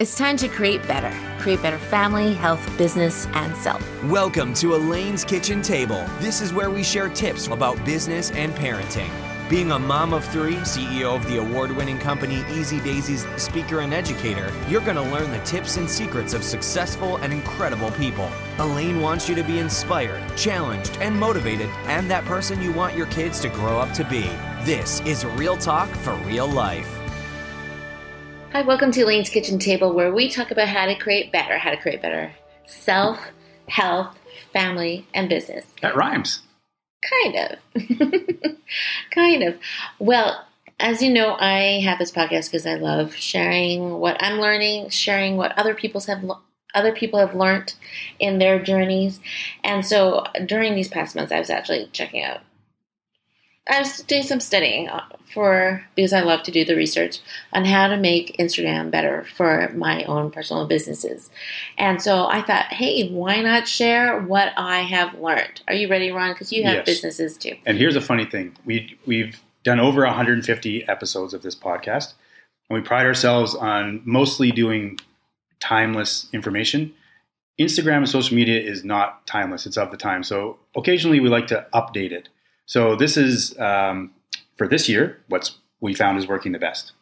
It's time to create better. Create better family, health, business, and self. Welcome to Elaine's Kitchen Table. This is where we share tips about business and parenting. Being a mom of three, CEO of the award winning company Easy Daysies speaker and educator, you're going to learn the tips and secrets of successful and incredible people. Elaine wants you to be inspired, challenged, and motivated, and that person you want your kids to grow up to be. This is Real Talk for Real Life. Hi, welcome to Elaine's Kitchen Table, where we talk about how to create better, how to create better self, health, family, and business. That rhymes. Kind of. kind of. Well, as you know, I have this podcast because I love sharing what I'm learning, sharing what other people's have other people have learned in their journeys. And so during these past months, I was actually checking out I was doing some studying uh, for because I love to do the research on how to make Instagram better for my own personal businesses. And so I thought, hey, why not share what I have learned? Are you ready, Ron? Because you have yes. businesses too. And here's a funny thing: we we've done over 150 episodes of this podcast, and we pride ourselves on mostly doing timeless information. Instagram and social media is not timeless; it's of the time. So occasionally we like to update it. So this is um, for this year. What's we found is working the best.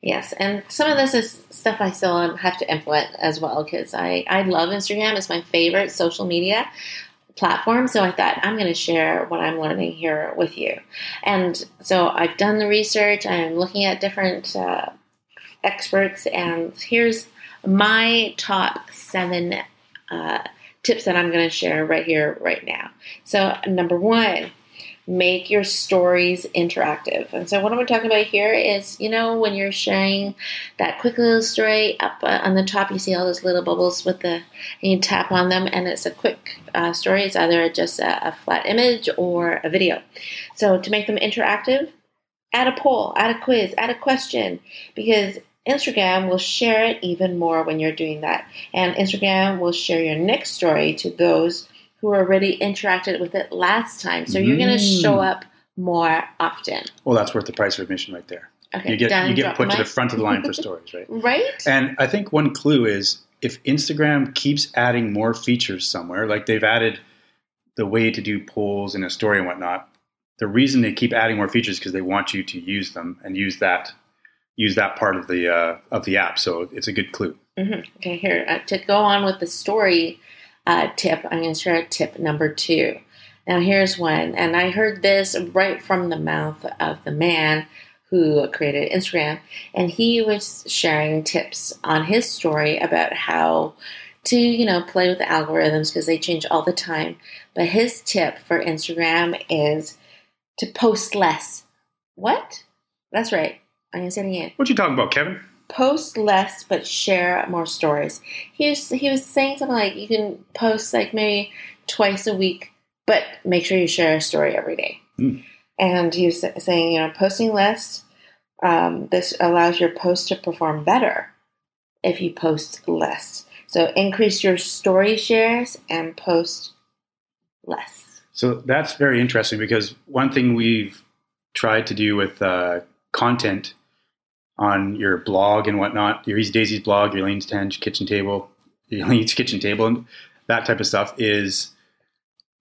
Yes, and some of this is stuff I still have to implement as well because I, I love Instagram. It's my favorite social media platform. So I thought I'm going to share what I'm learning here with you. And so I've done the research. I'm looking at different uh, experts, and here's my top seven uh, tips that I'm going to share right here, right now. So number one make your stories interactive. And so, what I'm talking about here is, you know, when you're sharing that quick little story up uh, on the top, you see all those little bubbles with the, and you tap on them, and it's a quick uh, story. It's either just a, a flat image or a video. So, to make them interactive, add a poll, add a quiz, add a question, because Instagram will share it even more when you're doing that. And Instagram will share your next story to those who already interacted with it last time. So you're going to show mm. up more often. Well, that's worth the price of admission right there. Okay, you get you get put to the front of the line for stories, right? right. And I think one clue is if Instagram keeps adding more features somewhere, like they've added the way to do polls in a story and whatnot. The reason they keep adding more features is because they want you to use them and use that use that part of the uh, of the app. So it's a good clue. Mm-hmm. Okay, here uh, to go on with the story uh, tip, I'm going to share tip number two. Now, here's one, and I heard this right from the mouth of the man who created Instagram, and he was sharing tips on his story about how to, you know, play with the algorithms because they change all the time. But his tip for Instagram is to post less. What? That's right. I'm gonna say it again. What you talking about, Kevin? Post less but share more stories. He was he was saying something like you can post like maybe twice a week, but make sure you share a story every day. Mm. And he was saying, you know, posting less. Um, this allows your post to perform better if you post less. So increase your story shares and post less. So that's very interesting because one thing we've tried to do with uh, content on your blog and whatnot, your Easy Daysies blog, your Elaine's Tange kitchen table, your Elaine's kitchen table, and that type of stuff is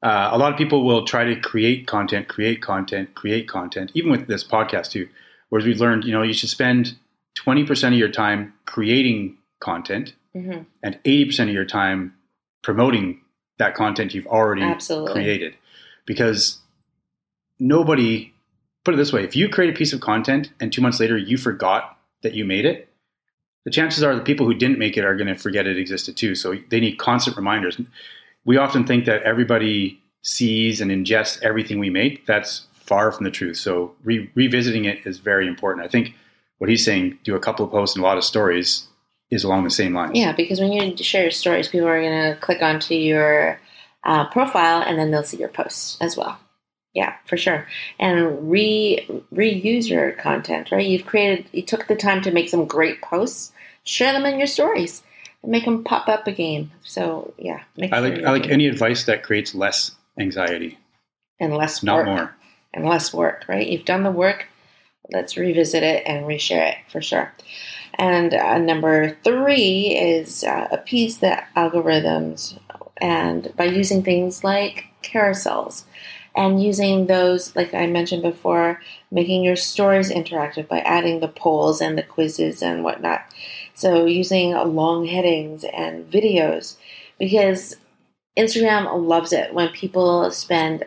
uh, a lot of people will try to create content, create content, create content, even with this podcast too. Whereas we've learned, you know, you should spend 20% of your time creating content mm-hmm. and 80% of your time promoting that content you've already Absolutely. created. Because nobody put it this way if you create a piece of content and two months later you forgot that you made it, the chances are the people who didn't make it are going to forget it existed too. So they need constant reminders. We often think that everybody sees and ingests everything we make. That's far from the truth. So re- revisiting it is very important. I think what he's saying, do a couple of posts and a lot of stories, is along the same lines. Yeah, because when you share your stories, people are going to click onto your uh, profile and then they'll see your posts as well. Yeah, for sure. And re reuse your content, right? You've created, you took the time to make some great posts. Share them in your stories and make them pop up again. So yeah, I like I like any advice that creates less anxiety and less not work. more and less work. Right? You've done the work. Let's revisit it and reshare it for sure. And uh, number three is uh, appease the algorithms, and by using things like carousels and using those, like I mentioned before, making your stories interactive by adding the polls and the quizzes and whatnot. So using long headings and videos because Instagram loves it when people spend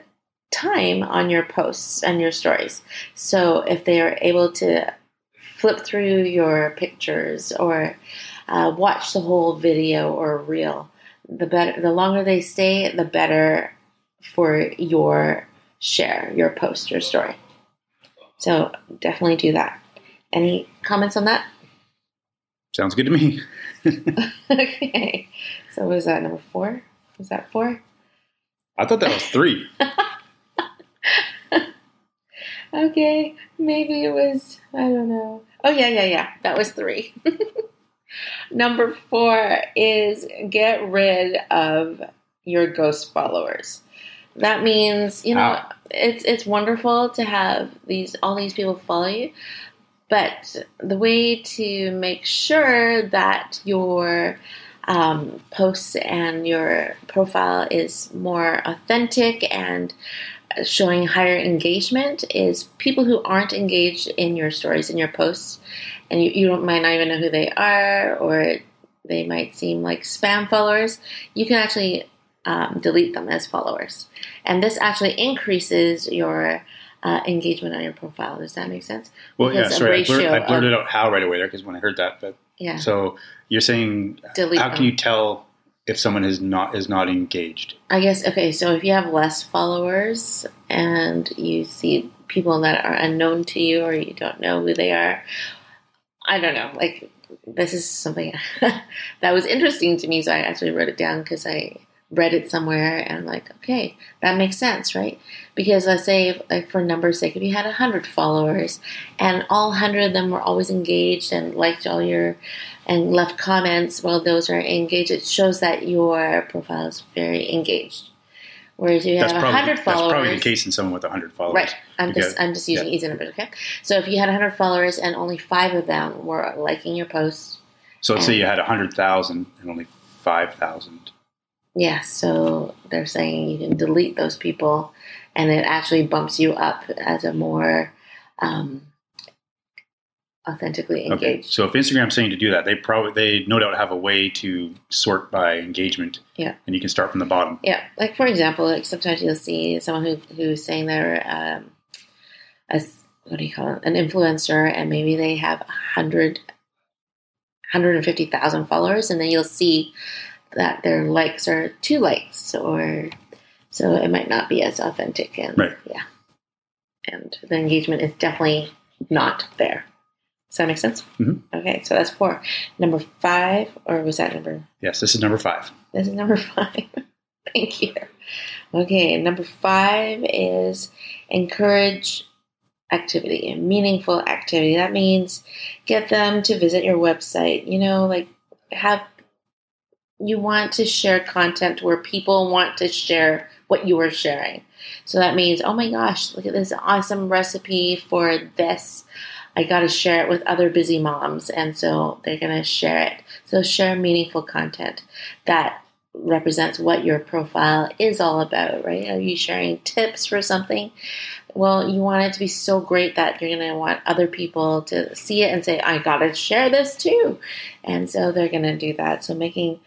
time on your posts and your stories. So if they are able to flip through your pictures or uh, watch the whole video or reel, the better. The longer they stay, the better for your share, your post, your story. So definitely do that. Any comments on that? Sounds good to me. okay. So was that number four? Was that four? I thought that was three. okay. Maybe it was, I don't know. Oh, yeah, yeah, yeah. That was three. number four is get rid of your ghost followers. That means, you know, it's it's wonderful to have these all these people follow you, but the way to make sure that your um, posts and your profile is more authentic and showing higher engagement is people who aren't engaged in your stories and your posts, and you, you don't, might not even know who they are, or they might seem like spam followers. You can actually um, delete them as followers, and this actually increases your uh, engagement on your profile. Does that make sense? Well, yeah, Because a sorry, I, blur- I blurted of- out how right away there because when I heard that, but Yeah. so you're saying Delete how can you tell if someone is not is not engaged? I guess okay. So if you have less followers and you see people that are unknown to you or you don't know who they are, I don't know. Like this is something that was interesting to me, so I actually wrote it down because I read it somewhere and like, okay, that makes sense, right? Because let's say, like for numbers' sake, if you had hundred followers and all hundred of them were always engaged and liked all your and left comments while those are engaged, it shows that your profile is very engaged. Whereas if you have probably hundred that's probably the case in someone with hundred followers. Right. I'm just I'm just using Yeah. easy numbers, okay? So if you had 100 followers and only five of them were liking your post, So let's say you had hundred thousand and only five thousand. Yeah, so they're saying you can delete those people, and it actually bumps you up as a more um, authentically Okay. engaged. So if Instagram's saying to do that, they probably they no doubt have a way to sort by engagement. Yeah. And you can start from the bottom. Yeah, like for example, like sometimes you'll see someone who who's saying they're um, a what do you call it, an influencer, and maybe they have 100, 150,000 followers, and then you'll see that their likes are two likes, or so it might not be as authentic, and Right. yeah, and the engagement is definitely not there. Does that make sense? Mhm. Okay, so that's four. Number five, or was that number? Yes, this is number five. This is number five. Thank you. Okay, number five is encourage activity, meaningful activity. That means get them to visit your website. You know, like have you want to share content where people want to share what you are sharing. So that means, oh my gosh, look at this awesome recipe for this. I got to share it with other busy moms. And so they're going to share it. So share meaningful content that represents what your profile is all about, right? Are you sharing tips for something? Well, you want it to be so great that you're going to want other people to see it and say, I got to share this too. And so they're going to do that. So making,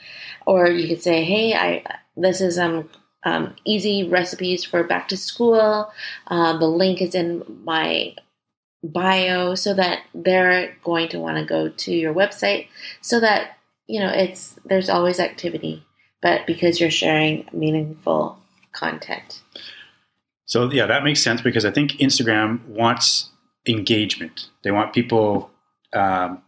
or you could say, hey, I, this is, um, um, easy recipes for back to school. Uh, the link is in my bio so that they're going to want to go to your website so that you know it's there's always activity but because you're sharing meaningful content So yeah, that makes sense because I think Instagram wants engagement. They want people. Um,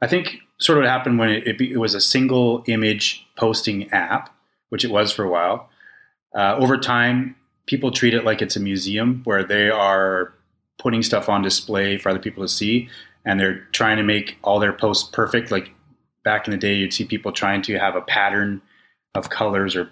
I think sort of what happened when it, it, it was a single image posting app, which it was for a while. Uh, over time, people treat it like it's a museum where they are putting stuff on display for other people to see, and they're trying to make all their posts perfect. Like back in the day, you'd see people trying to have a pattern of colors or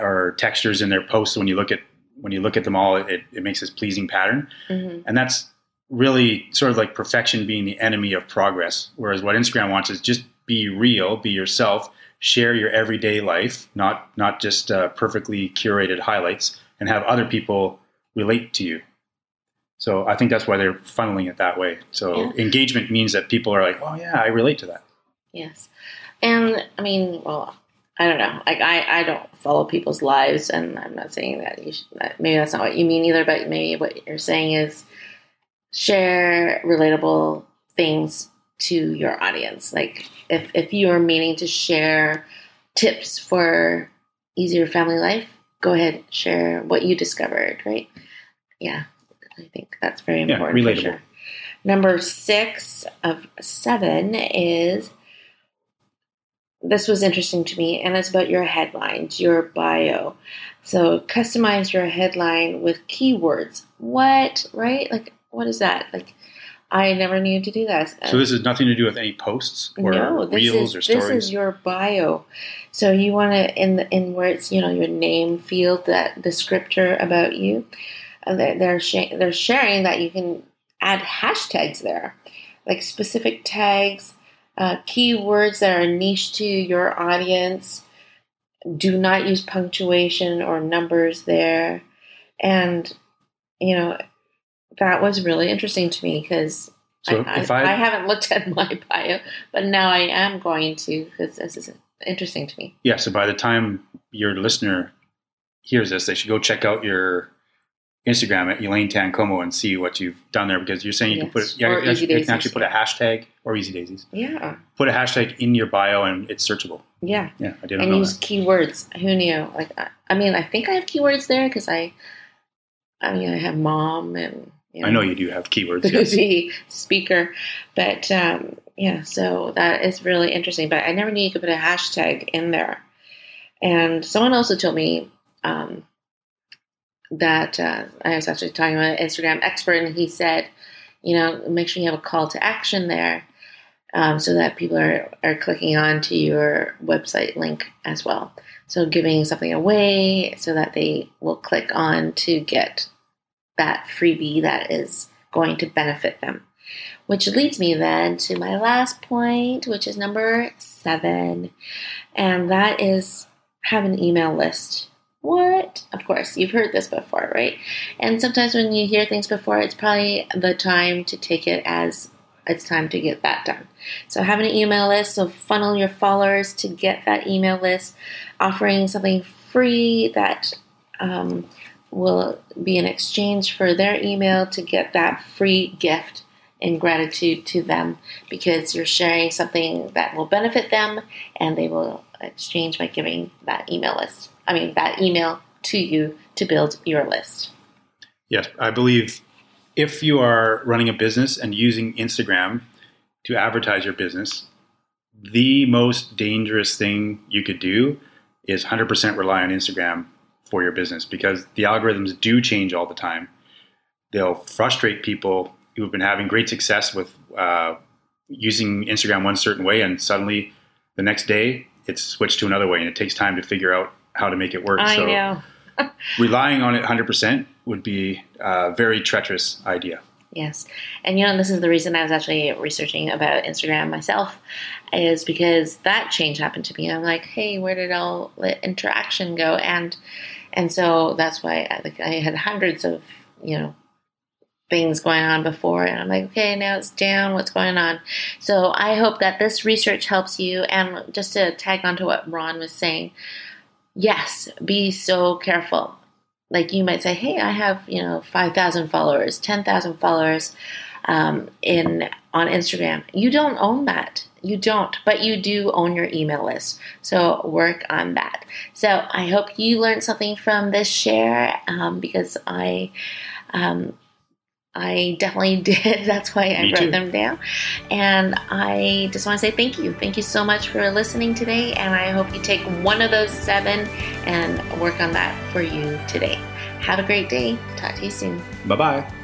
or textures in their posts. When you look at when you look at them all, it, it makes this pleasing pattern, mm-hmm. and that's really sort of like perfection being the enemy of progress. Whereas what Instagram wants is just be real, be yourself, share your everyday life, not not just uh, perfectly curated highlights, and have other people relate to you. So I think that's why they're funneling it that way. So Yeah. engagement means that people are like, "Oh yeah, I relate to that." Yes. And I mean, well, I don't know. Like I, I don't follow people's lives, and I'm not saying that you should. That, maybe that's not what you mean either. But maybe what you're saying is share relatable things to your audience. Like if if you are meaning to share tips for easier family life, go ahead share what you discovered. Right? Yeah, I think that's very Yeah, important. for relatable. sure. Number six of seven is this was interesting to me, and it's about your headlines, your bio. So customize your headline with keywords. What, right? Like, what is that? Like, I never knew to do that. So this has nothing to do with any posts or no, reels is or stories. this is your bio. So you want to in the in where it's you know your name field that descriptor about you. And they're they're, sh- they're sharing that you can add hashtags there, like specific tags, uh, keywords that are niche to your audience. Do not use punctuation or numbers there, and you know that was really interesting to me because So I, I, I- I haven't looked at my bio, but now I am going to because this is interesting to me. yeah. So by the time your listener hears this, they should go check out your Instagram at Elaine Tan Comeau and see what you've done there because you're saying you can put it, yeah, you can actually put a hashtag or Easy Daysies. Yeah, Put a hashtag in your bio and it's searchable. yeah, Yeah, I didn't know. and know use that. keywords. Who knew? Like, I, I mean, I think I have keywords there because I, I mean, I have mom and you I know you do have keywords. the Yes. speaker, but um, yeah, so that is really interesting. But I never knew you could put a hashtag in there. And someone also told me um, that uh, I was actually talking about an Instagram expert, and he said, you know, make sure you have a call to action there. Um, so that people are, are clicking on to your website link as well. So giving something away so that they will click on to get that freebie that is going to benefit them. Which leads me then to my last point, which is number seven, and that is have an email list. What? Of course, you've heard this before, right? And sometimes when you hear things before, it's probably the time to take it as it's time to get that done. So having an email list, so funnel your followers to get that email list, offering something free that um, will be in exchange for their email to get that free gift in gratitude to them because you're sharing something that will benefit them and they will exchange by giving that email list. I mean, that email to you to build your list. Yes, I believe if you are running a business and using Instagram to advertise your business, the most dangerous thing you could do is 100% rely on Instagram for your business because the algorithms do change all the time. They'll frustrate people who have been having great success with uh, using Instagram one certain way, and suddenly the next day it's switched to another way, and it takes time to figure out how to make it work. I so know. relying on it 100% would be a very treacherous idea. Yes. And you know, this is the reason I was actually researching about Instagram myself, is because that change happened to me. I'm like, hey, where did all the interaction go? And and so that's why I, like, I had hundreds of, you know, things going on before and I'm like, okay, now it's down, what's going on? So I hope that this research helps you and just to tag on to what Ron was saying, yes, be so careful like you might say, hey, I have you know five thousand followers, ten thousand followers um, in on Instagram. You don't own that. You don't, but you do own your email list. So work on that. So I hope you learned something from this share um, because I. Um, I definitely did. That's why I Me wrote too. them down. And I just want to say thank you. Thank you so much for listening today. And I hope you take one of those seven and work on that for you today. Have a great day. Talk to you soon. Bye bye.